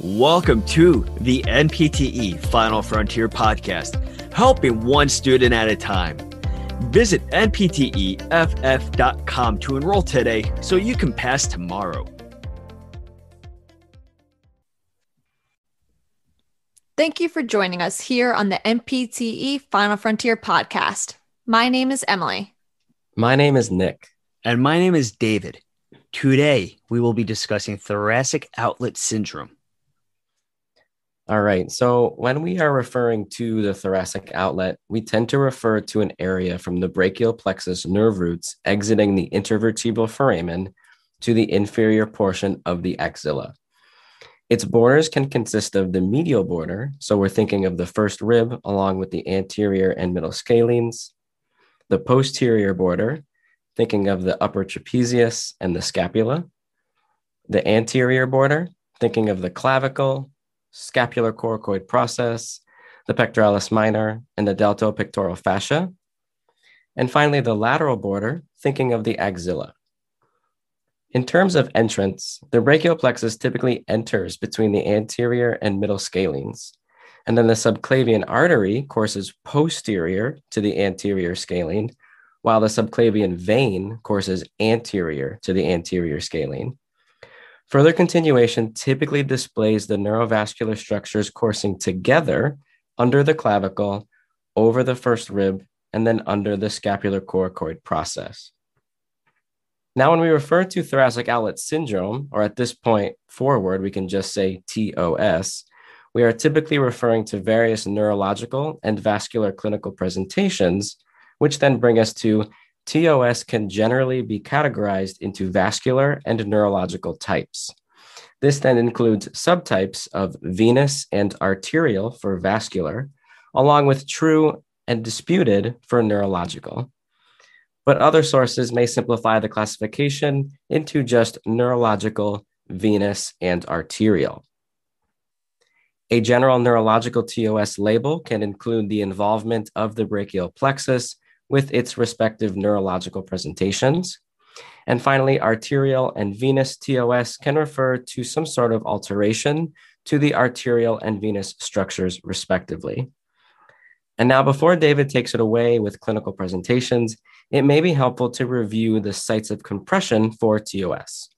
Welcome to the NPTE Final Frontier podcast, helping one student at a time. Visit npteff.com to enroll today so you can pass tomorrow. Thank you for joining us here on the NPTE Final Frontier podcast. My name is Emily. My name is Nick. And my name is David. Today, we will be discussing thoracic outlet syndrome. All right. So, when we are referring to the thoracic outlet, we tend to refer to an area from the brachial plexus nerve roots exiting the intervertebral foramen to the inferior portion of the axilla. Its borders can consist of the medial border. So, we're thinking of the first rib along with the anterior and middle scalenes, the posterior border, thinking of the upper trapezius and the scapula, the anterior border, thinking of the clavicle, scapular coracoid process, the pectoralis minor, and the deltopectoral fascia. And finally, the lateral border, thinking of the axilla. In terms of entrance, the brachial plexus typically enters between the anterior and middle scalenes. And then the subclavian artery courses posterior to the anterior scalene, while the subclavian vein courses anterior to the anterior scalene. Further continuation typically displays the neurovascular structures coursing together under the clavicle, over the first rib, and then under the scapular coracoid process. Now, when we refer to thoracic outlet syndrome, or at this point forward, we can just say TOS, we are typically referring to various neurological and vascular clinical presentations, which then bring us to TOS can generally be categorized into vascular and neurological types. This then includes subtypes of venous and arterial for vascular, along with true and disputed for neurological. But other sources may simplify the classification into just neurological, venous, and arterial. A general neurological TOS label can include the involvement of the brachial plexus with its respective neurological presentations. And finally, arterial and venous TOS can refer to some sort of alteration to the arterial and venous structures, respectively. And now, before David takes it away with clinical presentations, it may be helpful to review the sites of compression for TOS.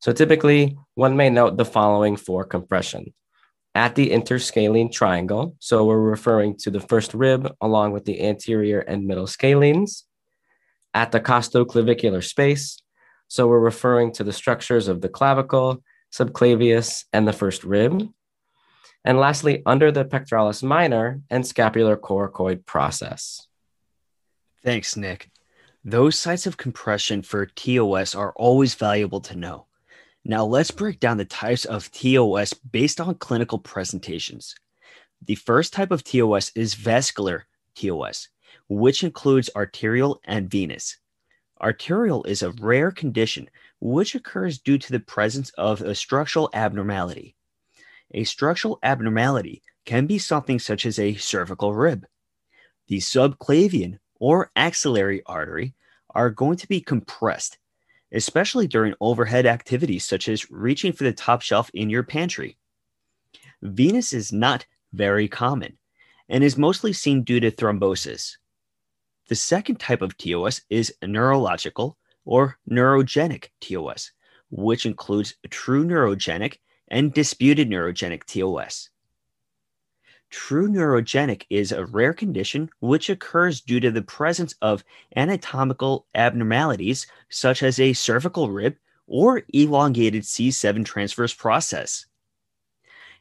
So, typically, one may note the following for compression at the interscalene triangle. So we're referring to the first rib along with the anterior and middle scalenes. At the costoclavicular space. So we're referring to the structures of the clavicle, subclavius, and the first rib. And lastly, under the pectoralis minor and scapular coracoid process. Thanks, Nick. Those sites of compression for TOS are always valuable to know. Now let's break down the types of TOS based on clinical presentations. The first type of TOS is vascular TOS, which includes arterial and venous. Arterial is a rare condition which occurs due to the presence of a structural abnormality. A structural abnormality can be something such as a cervical rib. The subclavian or axillary artery are going to be compressed especially during overhead activities such as reaching for the top shelf in your pantry. Venous is not very common and is mostly seen due to thrombosis. The second type of TOS is neurological or neurogenic TOS, which includes true neurogenic and disputed neurogenic TOS. True neurogenic is a rare condition which occurs due to the presence of anatomical abnormalities such as a cervical rib or elongated C7 transverse process.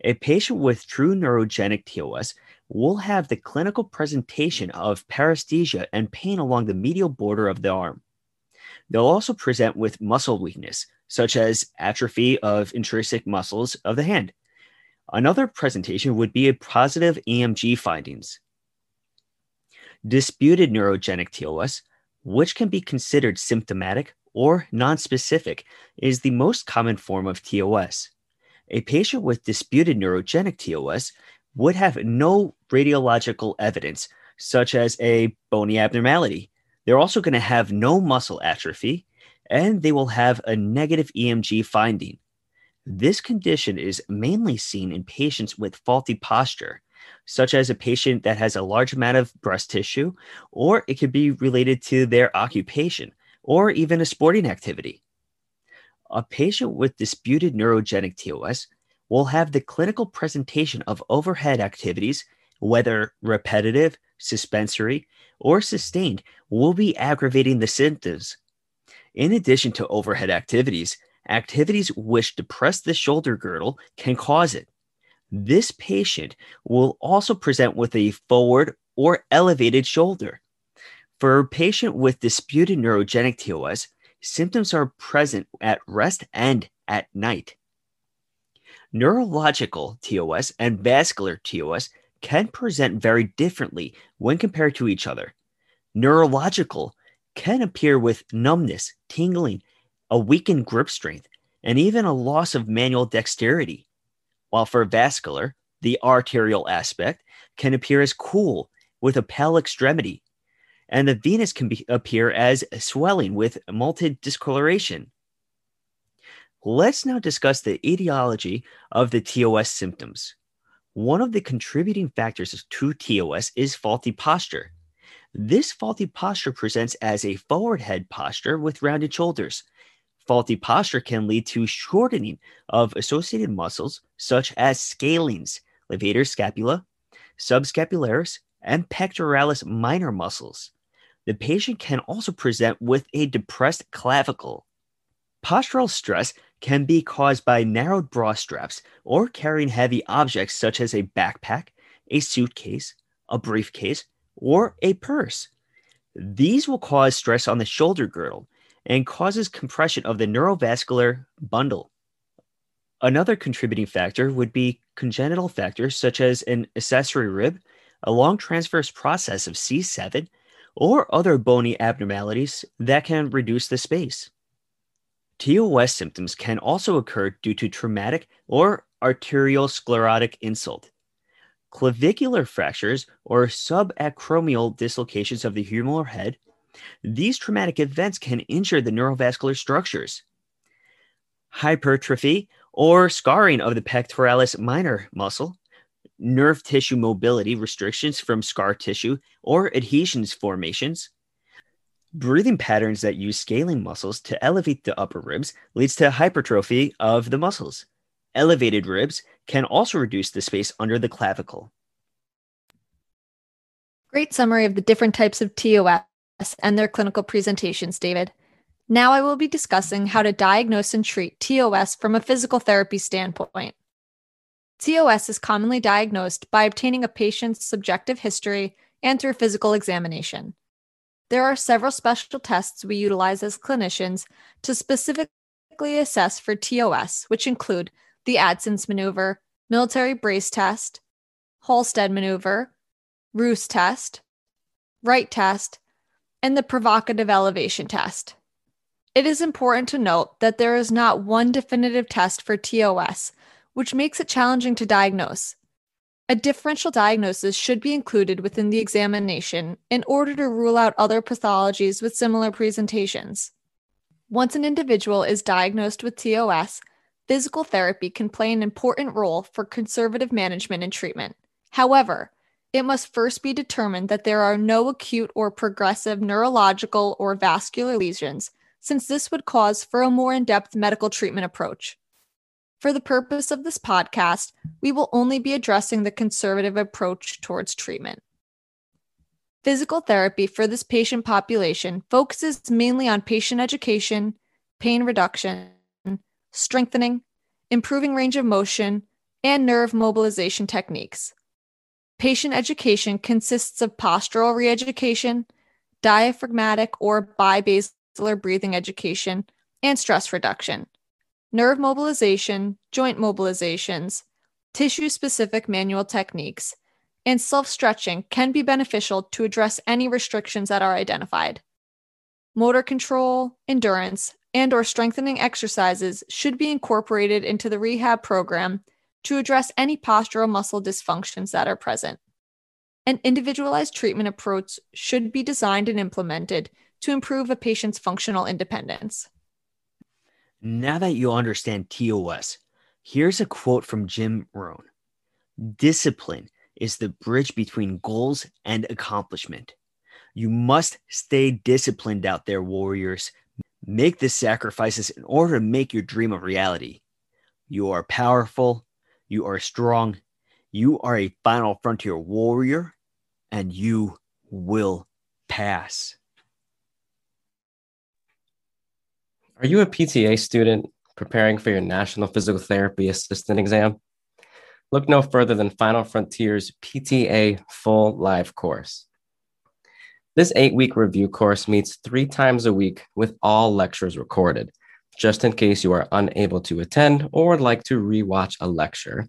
A patient with true neurogenic TOS will have the clinical presentation of paresthesia and pain along the medial border of the arm. They'll also present with muscle weakness, such as atrophy of intrinsic muscles of the hand, Another presentation would be a positive EMG findings. Disputed neurogenic TOS, which can be considered symptomatic or nonspecific, is the most common form of TOS. A patient with disputed neurogenic TOS would have no radiological evidence, such as a bony abnormality. They're also going to have no muscle atrophy, and they will have a negative EMG finding. This condition is mainly seen in patients with faulty posture, such as a patient that has a large amount of breast tissue, or it could be related to their occupation or even a sporting activity. A patient with disputed neurogenic TOS will have the clinical presentation of overhead activities, whether repetitive, suspensory, or sustained, will be aggravating the symptoms. In addition to overhead activities, activities which depress the shoulder girdle can cause it. This patient will also present with a forward or elevated shoulder. For a patient with disputed neurogenic TOS, symptoms are present at rest and at night. Neurological TOS and vascular TOS can present very differently when compared to each other. Neurological can appear with numbness, tingling, a weakened grip strength, and even a loss of manual dexterity. While for vascular, the arterial aspect can appear as cool with a pale extremity, and the venous can be, appear as swelling with mottled discoloration. Let's now discuss the etiology of the TOS symptoms. One of the contributing factors to TOS is faulty posture. This faulty posture presents as a forward head posture with rounded shoulders. Faulty posture can lead to shortening of associated muscles such as scalenes, levator scapula, subscapularis, and pectoralis minor muscles. The patient can also present with a depressed clavicle. Postural stress can be caused by narrowed bra straps or carrying heavy objects such as a backpack, a suitcase, a briefcase, or a purse. These will cause stress on the shoulder girdle and causes compression of the neurovascular bundle. Another contributing factor would be congenital factors such as an accessory rib, a long transverse process of C7, or other bony abnormalities that can reduce the space. TOS symptoms can also occur due to traumatic or arteriosclerotic insult. Clavicular fractures or subacromial dislocations of the humeral head, these traumatic events can injure the neurovascular structures. Hypertrophy or scarring of the pectoralis minor muscle, nerve tissue mobility restrictions from scar tissue or adhesions formations, Breathing patterns that use scalene muscles to elevate the upper ribs leads to hypertrophy of the muscles. Elevated ribs can also reduce the space under the clavicle. Great summary of the different types of TOS and their clinical presentations, David. Now I will be discussing how to diagnose and treat TOS from a physical therapy standpoint. TOS is commonly diagnosed by obtaining a patient's subjective history and through physical examination. There are several special tests we utilize as clinicians to specifically assess for TOS, which include the Adson's maneuver, military brace test, Halsted maneuver, Roos test, Wright test, and the provocative elevation test. It is important to note that there is not one definitive test for TOS, which makes it challenging to diagnose. A differential diagnosis should be included within the examination in order to rule out other pathologies with similar presentations. Once an individual is diagnosed with TOS, physical therapy can play an important role for conservative management and treatment. However, it must first be determined that there are no acute or progressive neurological or vascular lesions, since this would cause for a more in depth medical treatment approach. For the purpose of this podcast, we will only be addressing the conservative approach towards treatment. Physical therapy for this patient population focuses mainly on patient education, pain reduction, strengthening, improving range of motion, and nerve mobilization techniques. Patient education consists of postural reeducation, diaphragmatic or bibasilar breathing education, and stress reduction nerve mobilization, joint mobilizations, tissue specific manual techniques, and self stretching can be beneficial to address any restrictions that are identified. Motor control, endurance, and or strengthening exercises should be incorporated into the rehab program to address any postural muscle dysfunctions that are present. An individualized treatment approach should be designed and implemented to improve a patient's functional independence. Now that you understand TOS, Here's a quote from Jim Rohn Discipline is the bridge between goals and accomplishment. You must stay disciplined out there, warriors. Make the sacrifices in order to make your dream a reality. You are powerful, you are strong, you are a final frontier warrior, and you will pass. Are you a PTA student preparing for your National Physical Therapy Assistant exam? Look no further than Final Frontier's PTA Full Live course. This eight week review course meets three times a week with all lectures recorded, just in case you are unable to attend or would like to rewatch a lecture.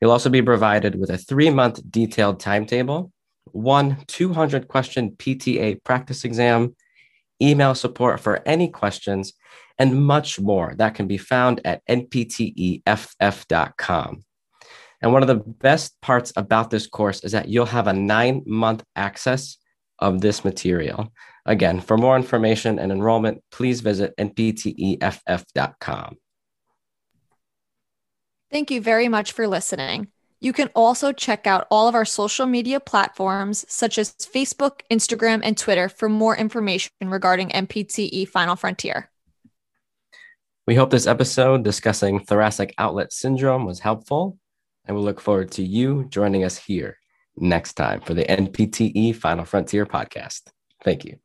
You'll also be provided with a three month detailed timetable, one 200 question PTA practice exam, email support for any questions, and much more that can be found at npteff.com. And one of the best parts about this course is that you'll have a nine month access of this material. Again, for more information and enrollment, please visit npteff.com. Thank you very much for listening. You can also check out all of our social media platforms, such as Facebook, Instagram, and Twitter, for more information regarding NPTE Final Frontier. We hope this episode discussing thoracic outlet syndrome was helpful, and we look forward to you joining us here next time for the NPTE Final Frontier podcast. Thank you.